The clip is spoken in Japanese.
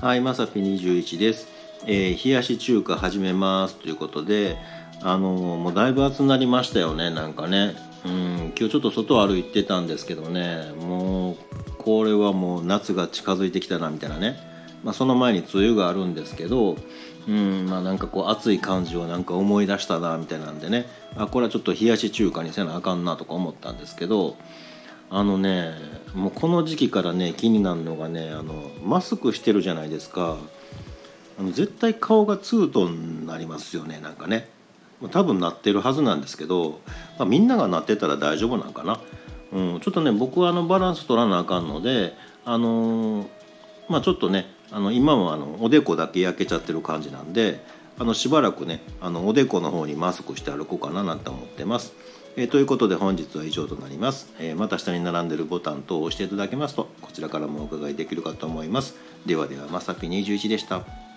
はい、まさぴ21です。えー冷やし中華始めますということで、あのーもうだいぶ暑くなりましたよね、なんかね。うん、今日ちょっと外歩いてたんですけどね、もうこれはもう夏が近づいてきたなみたいなね。まあ、その前に梅雨があるんですけど、うん、まあなんかこう暑い感じをなんか思い出したなみたいなんでね、あこれはちょっと冷やし中華にせなあかんなとか思ったんですけど。あのねもうこの時期からね気になるのがねあのマスクしてるじゃないですか。あの絶対顔がツートンになりますよねなんかね。多分なってるはずなんですけど、まあ、みんながなってたら大丈夫なんかな、うん、ちょっとね僕はあのバランス取らなあかんのであのーまあちょっとねあの今はあのおでこだけ焼けちゃってる感じなんであのしばらくねあのおでこの方にマスクして歩こうかななんて思ってます。えということで本日は以上となります、えまた下に並んでるボタン等を押していただけますとこちらからもお伺いできるかと思います。ではではまさき21でした。